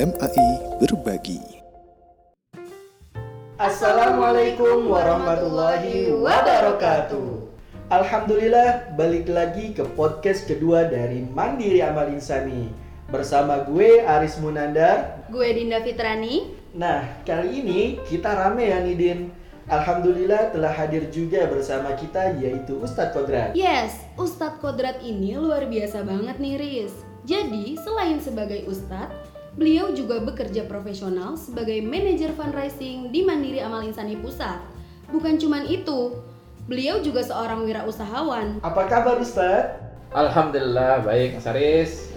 MAI Berbagi. Assalamualaikum warahmatullahi wabarakatuh. Alhamdulillah balik lagi ke podcast kedua dari Mandiri Amal Insani bersama gue Aris Munandar. Gue Dinda Fitrani. Nah kali ini kita rame ya Nidin. Alhamdulillah telah hadir juga bersama kita yaitu Ustadz Kodrat. Yes, Ustadz Kodrat ini luar biasa banget nih Riz. Jadi selain sebagai Ustadz, beliau juga bekerja profesional sebagai manajer fundraising di Mandiri Amal Insani Pusat. Bukan cuman itu, beliau juga seorang wirausahawan. Apa kabar Ustadz? Alhamdulillah baik Mas Aris.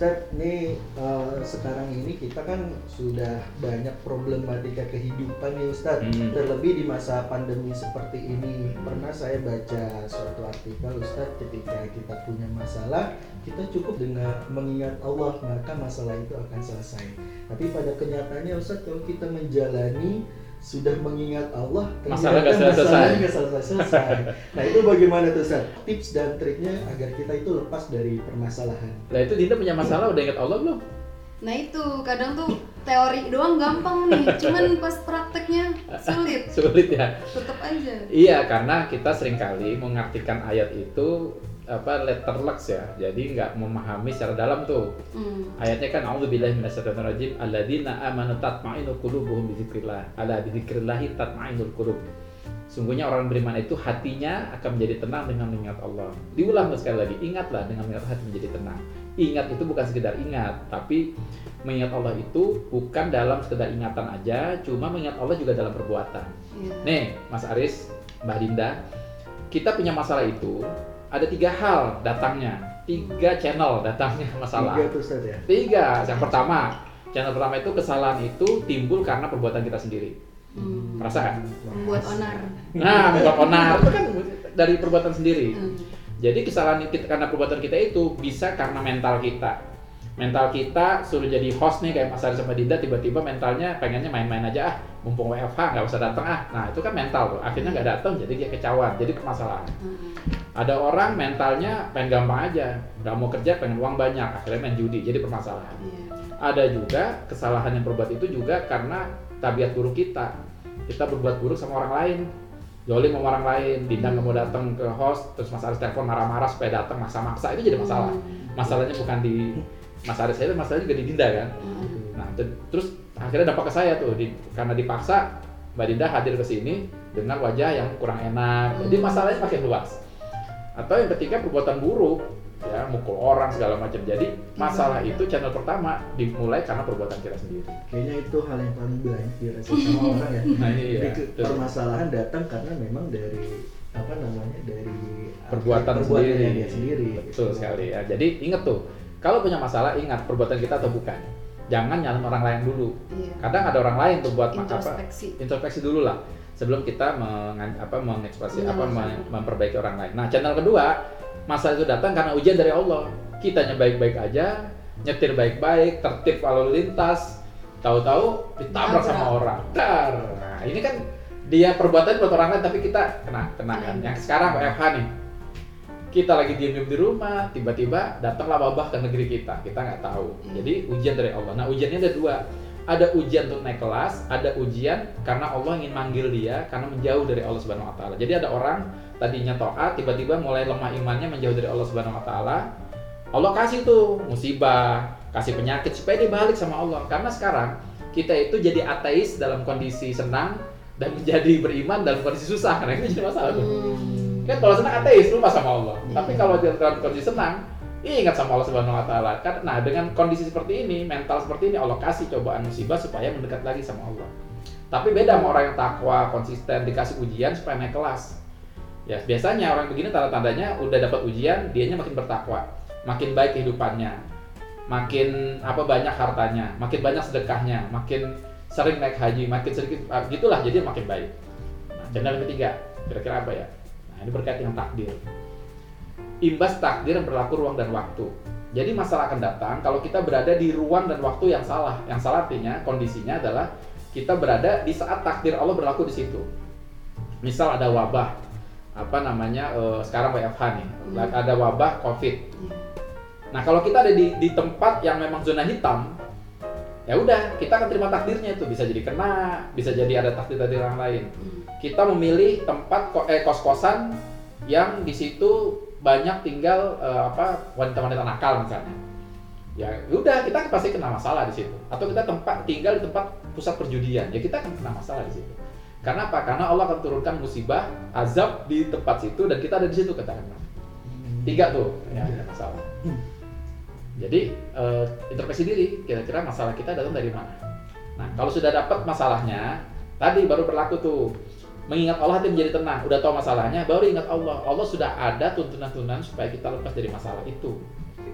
Ustadz, nih eh, sekarang ini kita kan sudah banyak problematika kehidupan nih Ustadz. Hmm. Terlebih di masa pandemi seperti ini. Pernah saya baca suatu artikel Ustadz ketika kita punya masalah, kita cukup dengan mengingat Allah maka masalah itu akan selesai. Tapi pada kenyataannya Ustadz kalau kita menjalani sudah mengingat Allah Masalah selesai-selesai. masalahnya nggak selesai-selesai. nah itu bagaimana tuh Ustadz? Tips dan triknya agar kita itu lepas dari permasalahan. Lah itu Dinda punya masalah udah ingat Allah belum? Nah itu kadang tuh teori doang gampang nih, cuman pas prakteknya sulit. Sulit ya. Tetep aja. Iya karena kita sering kali mengartikan ayat itu apa letterlux ya. Jadi nggak memahami secara dalam tuh. Hmm. Ayatnya kan A'udzubillahi minasyaitonir rajim alladzina amanu tatma'innu qulubuhum bidzikrillah. Ala bidzikrillahi tatma'innul qulub. Sungguhnya orang beriman itu hatinya akan menjadi tenang dengan mengingat Allah. Diulang sekali lagi, ingatlah dengan mengingat hati menjadi tenang. Ingat itu bukan sekedar ingat, tapi mengingat Allah itu bukan dalam sekedar ingatan aja, cuma mengingat Allah juga dalam perbuatan. Iya. Nih, Mas Aris, Mbak Dinda, kita punya masalah itu ada tiga hal datangnya, tiga channel datangnya masalah. Tiga tuh ya. Tiga. Yang pertama, channel pertama itu kesalahan itu timbul karena perbuatan kita sendiri. Hmm. Merasa kan? Membuat onar. Nah, membuat onar itu kan dari perbuatan sendiri. Hmm. Jadi kesalahan kita karena perbuatan kita itu bisa karena mental kita. Mental kita suruh jadi host nih kayak Mas Ari sama Dinda tiba-tiba mentalnya pengennya main-main aja ah mumpung WFH nggak usah datang ah nah itu kan mental tuh akhirnya nggak datang jadi dia kecauan jadi permasalahan Hmm. ada orang mentalnya pengen gampang aja nggak mau kerja pengen uang banyak akhirnya main judi jadi permasalahan Iya. ada juga kesalahan yang berbuat itu juga karena tabiat buruk kita kita berbuat buruk sama orang lain Jolim sama orang lain, Dinda nggak mau datang ke host, terus Mas Aris telepon marah-marah supaya datang maksa-maksa itu jadi masalah. Hmm. Masalahnya bukan di Mas Aris saya, masalahnya juga di Dinda kan. Hmm. Nah, te- terus akhirnya dampak ke saya tuh, di- karena dipaksa Mbak Dinda hadir ke sini dengan wajah yang kurang enak, jadi Hmm. masalahnya makin luas. Atau yang ketiga perbuatan buruk, ya mukul orang segala macam. Jadi masalah itu channel pertama dimulai karena perbuatan kita sendiri. Kayaknya itu hal yang paling banyak dirasakan sama orang ya. Nah, iya, permasalahan datang karena memang dari apa namanya dari Perbuatan perbuatannya sendiri. dia sendiri. Betul sekali ya. Jadi ingat tuh, kalau punya masalah ingat perbuatan kita atau bukan. Jangan nyalain orang lain dulu. Iya. Kadang ada orang lain tuh buat ma- apa? Introspeksi. Introspeksi dulu lah sebelum kita mengan, apa mengekspresi apa Menyalahkan. mem- memperbaiki orang lain. Nah, channel kedua, masalah itu datang karena ujian dari Allah. Kitanya baik-baik aja, nyetir baik-baik, tertib lalu lintas, tahu-tahu ditabrak sama orang. Dar. Nah, ini kan dia perbuatan buat orang lain tapi kita kena kena kan. Kena. Yang sekarang WFH nih. Kita lagi diem-diem di rumah, tiba-tiba datanglah wabah ke negeri kita. Kita nggak tahu. Hmm. Jadi ujian dari Allah. Nah, ujiannya ada dua. Ada ujian untuk naik kelas, ada ujian karena Allah ingin manggil dia karena menjauh dari Allah Subhanahu wa taala. Jadi ada orang tadinya taat, tiba-tiba mulai lemah imannya menjauh dari Allah Subhanahu wa taala. Allah kasih tuh musibah, kasih penyakit supaya dia balik sama Allah. Karena sekarang kita itu jadi ateis dalam kondisi senang dan menjadi beriman dalam kondisi susah. Karena itu jadi masalah. Hmm. Kan kalau senang ateis lupa sama Allah. Iya. Tapi kalau dalam kondisi senang, ingat sama Allah Subhanahu wa taala. Kan nah dengan kondisi seperti ini, mental seperti ini Allah kasih cobaan musibah supaya mendekat lagi sama Allah. Tapi beda sama orang yang takwa, konsisten, dikasih ujian supaya naik kelas. Ya, biasanya orang begini tanda-tandanya udah dapat ujian, dianya makin bertakwa, makin baik kehidupannya, makin apa banyak hartanya, makin banyak sedekahnya, makin sering naik haji, makin sedikit ah, gitulah jadi makin baik. Nah, channel ketiga, kira-kira apa ya? Nah, ini berkaitan dengan takdir. Imbas takdir yang berlaku ruang dan waktu. Jadi masalah akan datang kalau kita berada di ruang dan waktu yang salah. Yang salah artinya kondisinya adalah kita berada di saat takdir Allah berlaku di situ. Misal ada wabah, apa namanya eh, sekarang WFH nih, Hmm. ada wabah COVID. Iya. Nah kalau kita ada di, di tempat yang memang zona hitam, ya udah kita akan terima takdirnya itu bisa jadi kena, bisa jadi ada takdir-takdir yang lain. Hmm. Kita memilih tempat eh, kos-kosan yang di situ banyak tinggal eh, apa wanita-wanita nakal misalnya. Ya udah kita pasti kena masalah di situ. Atau kita tempat tinggal di tempat pusat perjudian, ya kita akan kena masalah di situ. Karena apa? Karena Allah akan turunkan musibah, azab di tempat situ dan kita ada di situ katakanlah. Tiga tuh, ya ada masalah. Jadi eh, introspeksi diri, kira-kira masalah kita datang dari mana? Nah, kalau sudah dapat masalahnya, tadi baru berlaku tuh mengingat Allah hati menjadi tenang. Udah tahu masalahnya, baru ingat Allah. Allah sudah ada tuntunan-tuntunan supaya kita lepas dari masalah itu.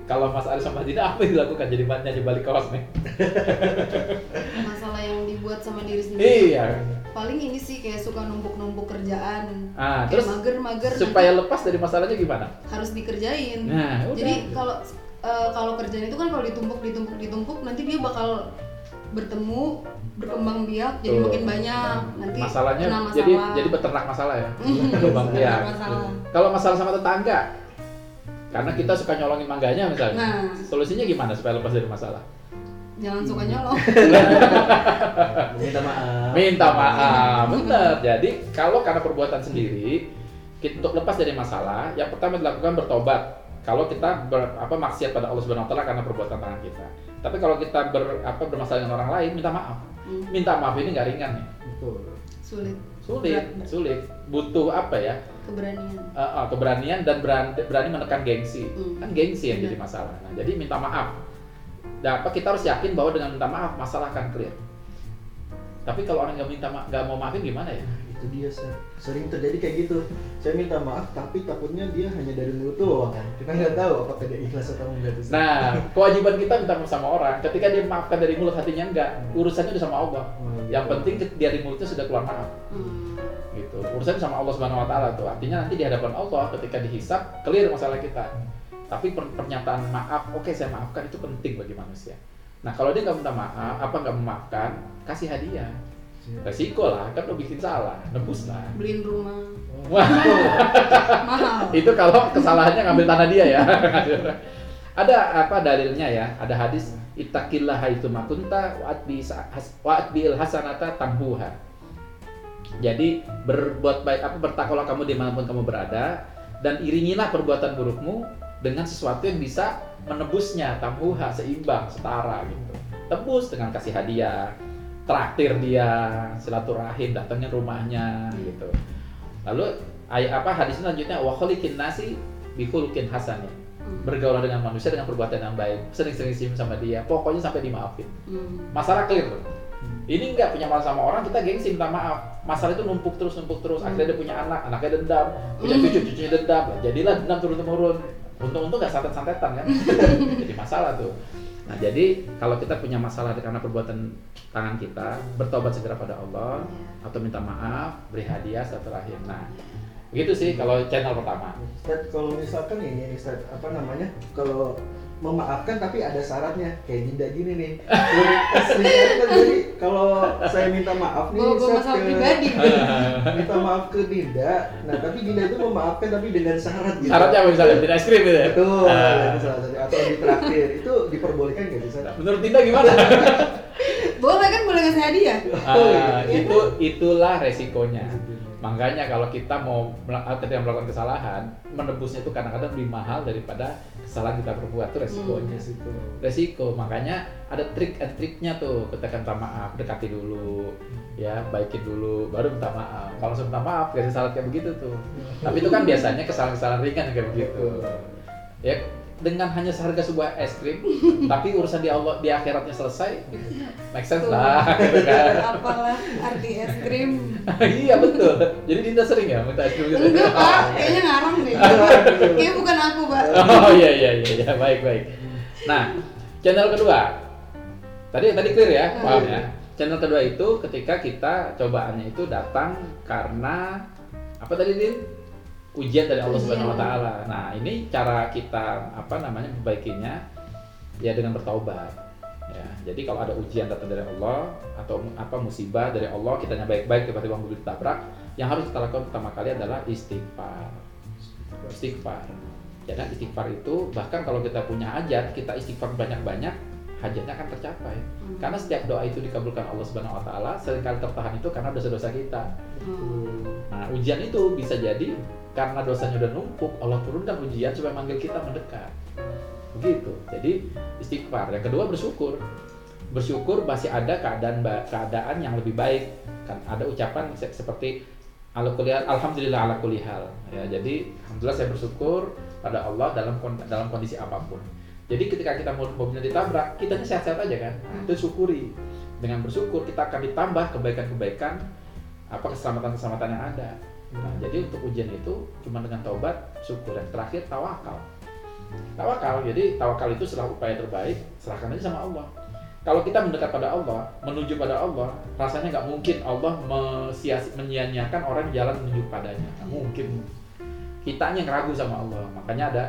Kalau Mas Ari sama Dina apa yang dilakukan? Jadi nyanyi balik kaos nih. masalah yang dibuat sama diri sendiri Iya. paling ini sih kayak suka numpuk-numpuk kerjaan Ah, kayak terus mager-mager supaya nanti lepas dari masalahnya gimana? harus dikerjain Nah, udah. jadi kalau eh, kalau kerjaan itu kan kalau ditumpuk ditumpuk ditumpuk nanti dia bakal bertemu berkembang biak jadi Tuh. makin banyak nanti masalahnya kena masalah jadi jadi beternak masalah ya. Hmm, Berkembang biak. masalah. Kalau masalah sama tetangga, karena kita suka nyolongin mangganya misalnya. nah Solusinya gimana supaya lepas dari masalah? jangan suka nyolong minta maaf Minta maaf, benar. Jadi kalau karena perbuatan sendiri, kita, untuk lepas dari masalah, yang pertama dilakukan bertobat. Kalau kita ber, apa maksiat pada Allah Subhanahu Wa Taala karena perbuatan tangan kita. Tapi kalau kita ber, apa bermasalah dengan orang lain, minta maaf. Hmm, Minta maaf ini nggak ringan nih. betul sulit Sulit, Berat. sulit. Butuh apa ya? keberanian Uh, uh, keberanian dan berani, berani menekan gengsi. Hmm. Kan gengsi yang Benar. jadi masalah. Nah, jadi minta maaf. Dan apa kita harus yakin bahwa dengan minta maaf masalah akan clear. Tapi kalau orang nggak minta ma- nggak mau maafin gimana ya? Itu dia Sir. sering terjadi kayak gitu saya minta maaf tapi takutnya dia hanya dari mulut doang kan kita nggak tahu apakah dia ikhlas atau enggak. Nah, kewajiban kita minta maaf sama orang. Ketika dia maafkan dari mulut hatinya enggak, urusannya udah sama Allah. Oh, Yang gitu. penting ke- dari mulutnya sudah keluar maaf. Hmm. Gitu. Urusannya sama Allah Subhanahu wa taala tuh. Artinya nanti di hadapan Allah ketika dihisap clear masalah kita. Tapi per- pernyataan maaf, oke saya maafkan itu penting bagi manusia. Nah, kalau dia nggak minta maaf, apa nggak memaafkan, kasih hadiah. Resiko lah, kan lo bikin salah, nebus lah. beliin rumah Wah, mahal itu kalau kesalahannya ngambil tanah dia ya. ada apa dalilnya ya? Ada hadis ittaqillah haitsu makunta wa'atbi wa'atbil hasanata tamhuha. Jadi berbuat baik apa bertakwalah kamu di mana pun kamu berada dan iringilah perbuatan burukmu dengan sesuatu yang bisa menebusnya tamhuha seimbang setara gitu. Tebus dengan kasih hadiah, traktir dia, silaturahim, datangin rumahnya gitu. Lalu ayat apa hadis selanjutnya wa khaliqin nasi bi khuluqin hasanin. Hmm. Bergaul dengan manusia dengan perbuatan yang baik, sering-sering senyum sama dia, pokoknya sampai dimaafin. Hmm. Masalah clear tuh. Ini nggak punya masalah sama orang, kita gengsi minta maaf. Masalah itu numpuk terus, numpuk terus. Akhirnya dia punya anak, anaknya dendam, punya cucu, cucunya dendam. Jadilah dendam turun-temurun. Untung-untung nggak santet-santetan kan. jadi masalah tuh. Nah jadi kalau kita punya masalah karena perbuatan tangan kita, bertobat segera pada Allah, Iya. atau minta maaf, beri hadiah setelah Nah, begitu sih kalau channel pertama. Ustaz, kalau misalkan ini Ustaz, apa namanya? Kalau memaafkan tapi ada syaratnya kayak Dinda gini nih. Sering kali terjadi kalau saya minta maaf nih Ustaz, masalah ke- pribadi. minta maaf ke Dinda. Nah, tapi Dinda itu memaafkan tapi dengan syarat gitu. Syaratnya apa misalnya? Bikin es krim gitu ya? Betul, salah satu atau ditraktir. Itu diperbolehkan nggak sih, Ustaz? Menurut Dinda gimana? boleh kan boleh ngasih hadiah Ah, itu itulah resikonya. Makanya kalau kita mau mela- ketika melakukan kesalahan, menebusnya itu kadang-kadang lebih mahal daripada kesalahan kita perbuat itu resikonya. Resiko. Resiko. Makanya ada trik and triknya tuh. Ketika minta maaf, dekati dulu, ya baikin dulu, baru minta maaf. Kalau langsung minta maaf, kasih salah kayak begitu tuh. Tapi itu kan biasanya kesalahan-kesalahan ringan kayak begitu. Ya dengan hanya seharga sebuah es krim, tapi urusan di Allah di akhiratnya selesai, make sense lah, gitu kan. apalah arti es krim iya betul. Jadi Dinda sering ya minta es krim gitu. enggak pak kayaknya ngarang deh kayaknya bukan aku pak Oh iya iya iya iya baik baik. Nah channel kedua tadi tadi clear ya paham ya. Channel kedua itu ketika kita cobaannya itu datang karena apa tadi Din? Ujian dari Allah Subhanahu Wa Taala. Nah ini cara kita apa namanya membaikinya ya dengan bertaubat. Ya, jadi kalau ada ujian datang dari Allah atau apa musibah dari Allah kitanya baik-baik tiba-tiba mobil ditabrak, yang harus kita lakukan pertama kali adalah istighfar. Istighfar. Jadi istighfar itu bahkan kalau kita punya hajat, kita istighfar banyak-banyak, hajatnya akan tercapai. Hmm. Karena setiap doa itu dikabulkan Allah Subhanahu wa taala, sering kali tertahan itu karena dosa-dosa kita. Oh. Nah, ujian itu bisa jadi karena dosanya udah numpuk, Allah turunkan ujian supaya manggil kita mendekat. Begitu. Jadi istighfar. Yang kedua bersyukur. Bersyukur masih ada keadaan keadaan yang lebih baik. Kan ada ucapan se- seperti alhamdulillah ala kulli hal. Ya, jadi alhamdulillah saya bersyukur pada Allah dalam dalam kondisi apa pun. Jadi ketika kita mau mobilnya ditabrak, kitanya sehat-sehat aja kan. Itu syukuri. Dengan bersyukur kita akan ditambah kebaikan-kebaikan apa keselamatan-keselamatan yang ada. Nah, jadi untuk ujian itu cuma dengan taubat, syukur. Yang terakhir tawakal. Tawakal, jadi tawakal itu setelah upaya terbaik, serahkan aja sama Allah. Kalau kita mendekat pada Allah, menuju pada Allah, rasanya nggak mungkin Allah menyia-nyiakan orang yang jalan menuju padanya. Nggak mungkin. Kitanya yang ragu sama Allah. Makanya ada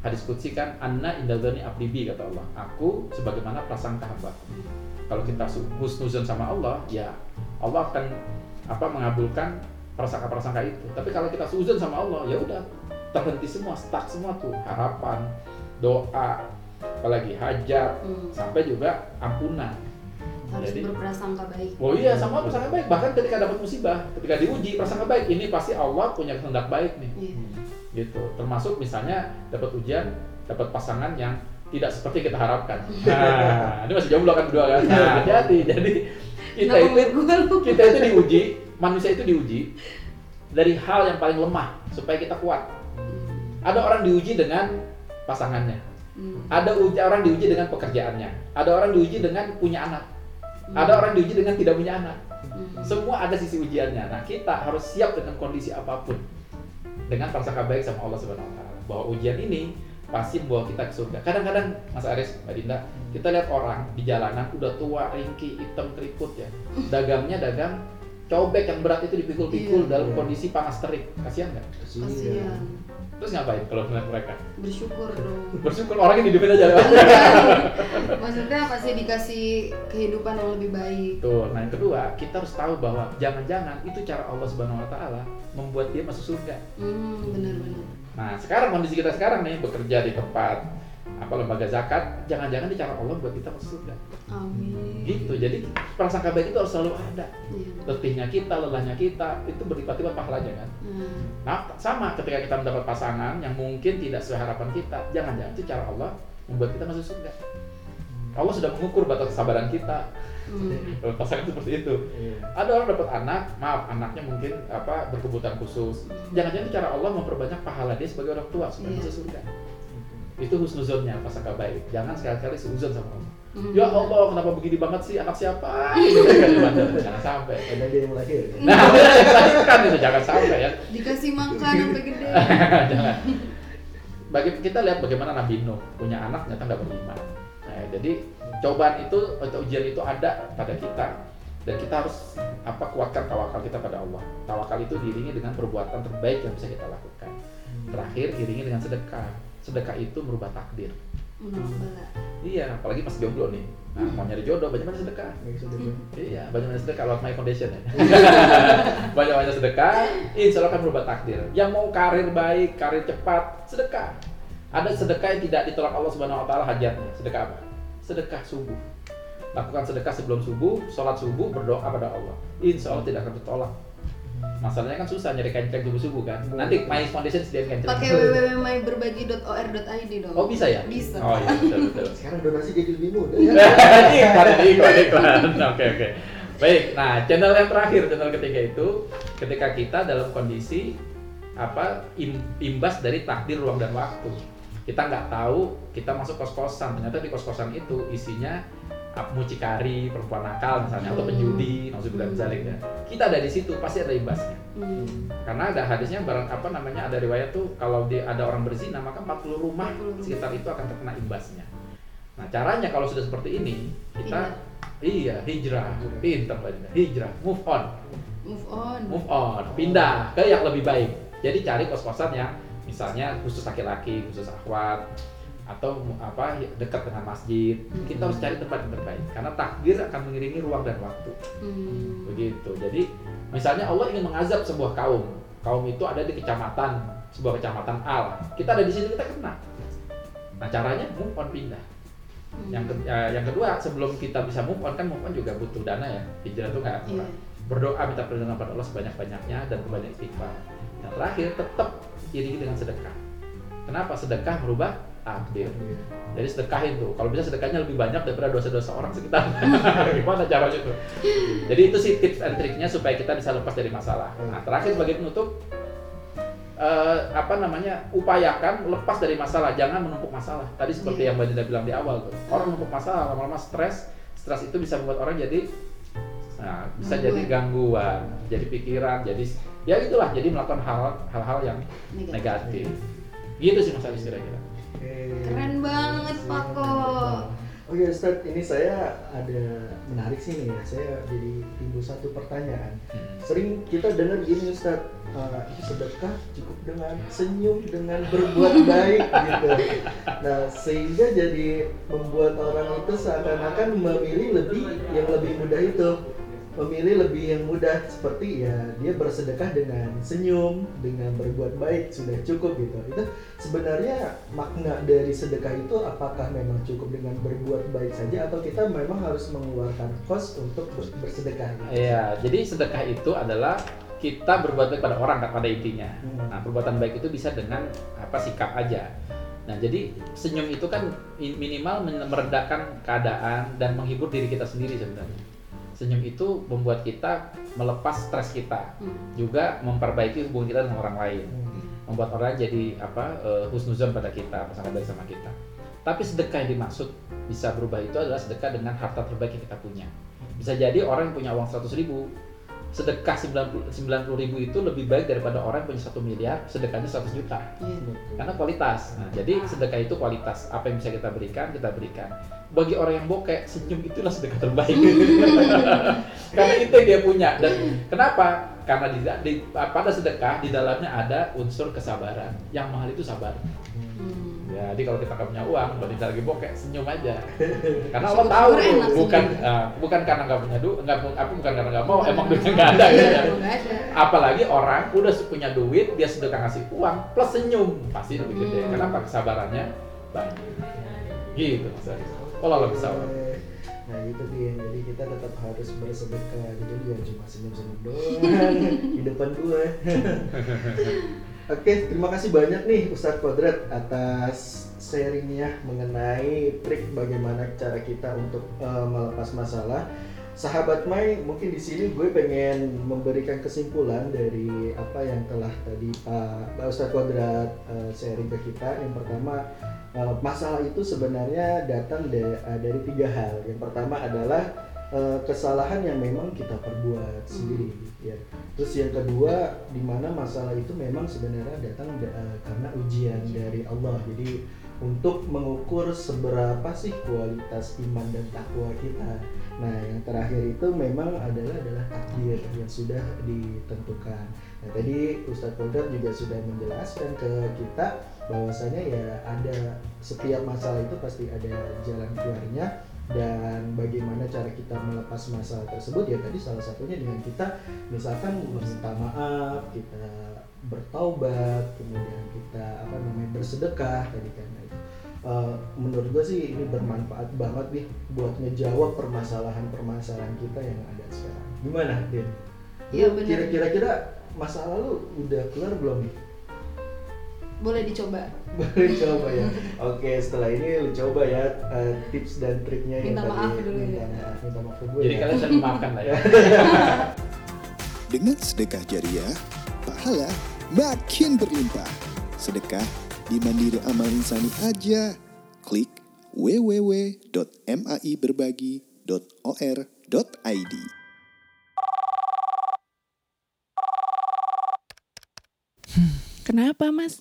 hadis kutsi kan, Anna indadani abdibi kata Allah. Aku sebagaimana prasangka hamba. Kalau kita husnuzon sama Allah, ya Allah akan apa mengabulkan prasangka-prasangka itu. Tapi kalau kita suzon sama Allah, ya udah terhenti semua, stuck semua tuh harapan, doa, apalagi hajat, Hmm. sampai juga ampunan. Harus Jadi- berprasangka baik. Oh iya, sama prasangka baik. Bahkan ketika dapat musibah, ketika diuji prasangka baik, ini pasti Allah punya kehendak baik nih. Iya. Gitu. Termasuk misalnya dapat ujian, dapat pasangan yang tidak seperti kita harapkan. Nah, ini masih jomblo kan berdua kan. Nah, jadi jadi kita itu kita itu diuji, manusia itu diuji dari hal yang paling lemah supaya kita kuat. Ada orang diuji dengan pasangannya, Hmm. ada uji, orang diuji dengan pekerjaannya, ada orang diuji dengan punya anak, ada orang diuji dengan tidak punya anak. Hmm. Semua ada sisi ujiannya. Nah, kita harus siap dengan kondisi apa pun. Dengan prasangka baik sama Allah Subhanahu wa taala bahwa ujian ini pasti membawa kita ke surga. Kadang-kadang Mas Aris, Mbak Dinda, kita lihat orang di jalanan udah tua, ringkih, hitam, keriput ya. Dagangnya dagang cobek yang berat itu dipikul-pikul Iya. dalam kondisi panas terik. Kasihan nggak? Kasihan. Terus ngapain kalau melihat mereka? Bersyukur dong. Bersyukur orangnya hidupin aja. Maksudnya pasti dikasih kehidupan yang lebih baik. Tuh, nah yang kedua, kita harus tahu bahwa jangan-jangan itu cara Allah Subhanahu wa taala membuat dia masuk surga. Hmm, benar-benar. Nah, sekarang kondisi kita sekarang nih bekerja di tempat apa lembaga zakat, jangan-jangan di cara Allah buat kita masuk surga. Amin. Gitu. Jadi prasangka baik itu harus selalu ada. Iya. Letihnya kita, lelahnya kita, itu berlipat-lipat pahalanya kan. Hmm. Nah, sama ketika kita mendapat pasangan yang mungkin tidak sesuai harapan kita, jangan-jangan itu cara Allah membuat kita masuk surga. Allah sudah mengukur batas kesabaran kita. Hmm. Dapat pasangan seperti itu. Iya. Ada orang dapat anak, maaf anaknya mungkin apa berkebutuhan khusus. Jangan-jangan itu cara Allah memperbanyak pahala dia sebagai orang tua supaya Iya. bisa surga. Itu husnuzonnya prasangka baik. Jangan sekali-kali seuzon sama Allah. Hmm. Ya Allah, kenapa begini banget sih anak siapa? Kan, jangan sampai. Karena dia yang melahirkan. Nah, yang melahirkan itu jangan sampai ya. Dikasih makan sampai gede. jangan. Bagi kita lihat bagaimana Nabi Nuh punya anak ternyata nggak beriman. Nah, jadi cobaan itu atau ujian itu ada pada kita dan kita harus apa kuatkan tawakal kita pada Allah. Tawakal itu diiringi dengan perbuatan terbaik yang bisa kita lakukan. Terakhir iringi dengan sedekah. Sedekah itu merubah takdir. Menolak bala. Iya, apalagi pas jomblo nih. Nah, mau nyari jodoh banyak-banyak sedekah. Nggak bisa dia. Iya, banyak-banyak sedekah lewat My Foundation ya. banyak-banyak sedekah, insya Allah akan berubah takdir. Yang mau karir baik, karir cepat, sedekah. Ada sedekah yang tidak ditolak Allah Subhanahu wa taala hajatnya. Sedekah apa? Sedekah subuh. Lakukan sedekah sebelum subuh, sholat subuh, berdoa pada Allah. Insya Allah tidak akan ditolak. Masalahnya kan susah nyari kancing subuh-subuh kan. Nanti My Foundation sediain kancing. Pakai www.myberbagi.or.id dong. Oh bisa ya? Bisa. Oh iya betul betul. Sekarang donasi jadi lebih mudah. iklan ini iklan iklan oke oke baik nah channel yang terakhir channel ketiga itu ketika kita dalam kondisi apa im- imbas dari takdir ruang dan waktu kita nggak tahu kita masuk kos kosan ternyata di kos kosan itu isinya mucikari perempuan nakal misalnya atau Hmm. penjudi nauzubillah min dzalik ya. kita ada di situ pasti ada imbasnya Hmm. karena ada hadisnya barang apa namanya ada riwayat tuh kalau di, ada orang berzina maka 40 rumah 40 rumah. sekitar itu akan terkena imbasnya. Nah caranya kalau sudah seperti ini kita iya hijrah, pinter hijrah, move on, Move on. move on, pindah ke yang lebih baik. Jadi cari kos-kosan yang misalnya khusus laki-laki, khusus akhwat atau apa dekat dengan masjid. Kita harus cari tempat yang terbaik karena takdir akan mengiringi ruang dan waktu Hmm. begitu jadi misalnya Allah ingin mengazab sebuah kaum kaum itu ada di kecamatan sebuah kecamatan A lah. Kita ada di sini kita kena. Nah caranya move on pindah. Hmm. Yang ke- ya, yang kedua sebelum kita bisa move on kan move on juga butuh dana ya. Hijrah tuh nggak murah. Berdoa minta perlindungan pada Allah sebanyak-banyaknya dan perbanyak istighfar. Yang terakhir tetap iringi dengan sedekah. Kenapa sedekah merubah takdir? Jadi sedekahin tuh. Kalau bisa sedekahnya lebih banyak daripada dosa-dosa orang sekitar. Gimana caranya tuh? Jadi itu sih tips and triknya supaya kita bisa lepas dari masalah. Nah terakhir sebagai penutup eh, apa namanya upayakan lepas dari masalah jangan menumpuk masalah tadi seperti Iya. yang mbak Dinda bilang di awal tuh orang menumpuk masalah lama-lama stres stres itu bisa membuat orang jadi nah, bisa Gangguan. jadi gangguan jadi pikiran jadi ya itulah jadi melakukan hal hal-hal yang negatif gitu sih mas Aris kira-kira Keren banget, Pak Ko. Oke Ustadz, ini saya ada menarik sih nih ya. Saya jadi timbul satu pertanyaan. Hmm. Sering kita dengar gini Ustadz, eh, sedekah cukup dengan senyum, dengan berbuat baik gitu. Nah sehingga jadi membuat orang itu seakan-akan memilih lebih yang lebih mudah itu memilih lebih yang mudah seperti ya dia bersedekah dengan senyum dengan berbuat baik sudah cukup gitu itu sebenarnya makna dari sedekah itu apakah memang cukup dengan berbuat baik saja atau kita memang harus mengeluarkan kos untuk ber- bersedekah gitu? Iya, jadi sedekah itu adalah kita berbuat baik pada orang pada intinya. Hmm. Nah, perbuatan baik itu bisa dengan apa sikap aja. Nah, jadi senyum itu kan mi- minimal meredakan keadaan dan menghibur diri kita sendiri sebenarnya. Senyum itu membuat kita melepas stres kita, Hmm. juga memperbaiki hubungan kita dengan orang lain, Hmm. membuat orang jadi apa eh, husnuzon pada kita, pasangan baik sama kita. Tapi sedekah yang dimaksud bisa berubah itu adalah sedekah dengan harta terbaik yang kita punya. Bisa jadi orang yang punya uang 100 ribu, sedekah 90 ribu itu lebih baik daripada orang yang punya satu miliar, sedekahnya 100 juta. Iya. Karena kualitas. Nah, jadi sedekah itu kualitas. Apa yang bisa kita berikan, kita berikan. Bagi orang yang bokeh, senyum itulah sedekah terbaik. Karena itu yang dia punya. Dan kenapa? Karena di, di pada sedekah di dalamnya ada unsur kesabaran. Yang mahal itu sabar. Hmm. Ya, jadi kalau kita nggak punya uang, mbak Dinda lagi bokeh, senyum aja. Karena Allah tahu, enak bukan senyum. eh, bukan karena nggak punya duit, nggak apa bukan karena nggak mau, emang duitnya nggak ada. gitu ya. Ada. Apalagi orang udah punya duit, dia sedekah ngasih uang plus senyum, pasti lebih gede. Hmm. Kenapa? Kesabarannya banyak. Gitu Mas Aris. Kalau lebih sabar. Nah itu dia, jadi kita tetap harus bersedekah Jadi jangan cuma senyum-senyum doang di depan gue Oke, terima kasih banyak nih Ustadz Kodrat atas sharingnya mengenai trik bagaimana cara kita untuk eh, melepas masalah. Sahabat Mai, mungkin di sini gue pengen memberikan kesimpulan dari apa yang telah tadi Pak Pak Ustadz Kodrat eh, sharing ke kita. Yang pertama, eh, masalah itu sebenarnya datang da- eh, dari tiga hal. Yang pertama adalah eh, kesalahan yang memang kita perbuat sendiri, ya. Terus yang kedua, di mana masalah itu memang sebenarnya datang da- eh, karena ujian dari Allah. Jadi untuk mengukur seberapa sih kualitas iman dan takwa kita. Nah, yang terakhir itu memang adalah adalah takdir yang sudah ditentukan. Nah, tadi Ustadz Kodrat juga sudah menjelaskan ke kita bahwasanya ya ada setiap masalah itu pasti ada jalan keluarnya dan bagaimana cara kita melepas masalah tersebut ya tadi salah satunya dengan kita misalkan meminta maaf kita bertaubat kemudian kita apa namanya bersedekah tadi kan itu Eh, menurut gue sih ini bermanfaat banget nih buat ngejawab permasalahan-permasalahan kita yang ada sekarang gimana Din? Iya, benar. Kira-kira kira masalah lu udah keluar belum nih? Boleh dicoba. Boleh coba ya. Oke, setelah ini lu coba ya eh, tips dan triknya yang Minta tadi. maaf dulu minta ya. maaf, minta maaf ke gue. Jadi ya. kalian bisa memaafkan lah ya. Dengan sedekah jariah, pahala makin berlimpah. Sedekah di Mandiri Amal Insani aja. Klik www.maiberbagi.or.id. Kenapa mas?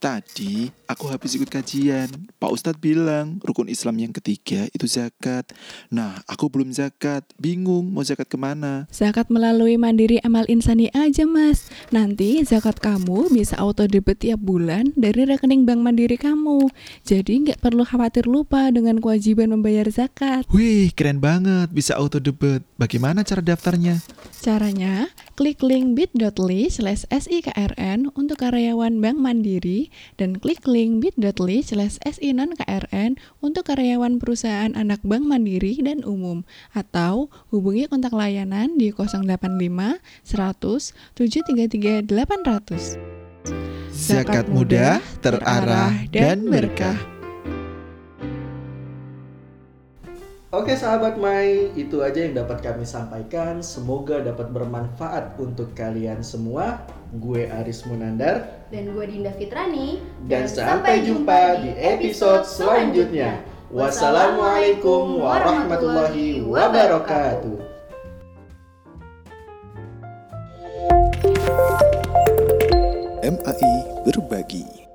Tadi aku habis ikut kajian. Pak Ustadz bilang rukun Islam yang ketiga itu zakat. Nah, aku belum zakat. Bingung mau zakat ke mana. Zakat melalui Mandiri Amal Insani aja mas Nanti zakat kamu bisa auto debit tiap bulan dari rekening bank Mandiri kamu Jadi nggak perlu khawatir lupa dengan kewajiban membayar zakat Wih, keren banget. Bisa auto debit. Bagaimana cara daftarnya? Caranya, klik link bit.ly slash SIKRN untuk karyawan Bank Mandiri dan klik link bit.ly slash KRN untuk karyawan perusahaan anak Bank Mandiri dan umum atau hubungi kontak layanan di 085 100 733 800. Zakat mudah, terarah, dan berkah. Oke sahabat Mai, itu aja yang dapat kami sampaikan. Semoga dapat bermanfaat untuk kalian semua. Gue Aris Munandar Dan gue Dinda Fitrani. dan sampai jumpa di episode selanjutnya. Wassalamualaikum warahmatullahi wabarakatuh. MAI Berbagi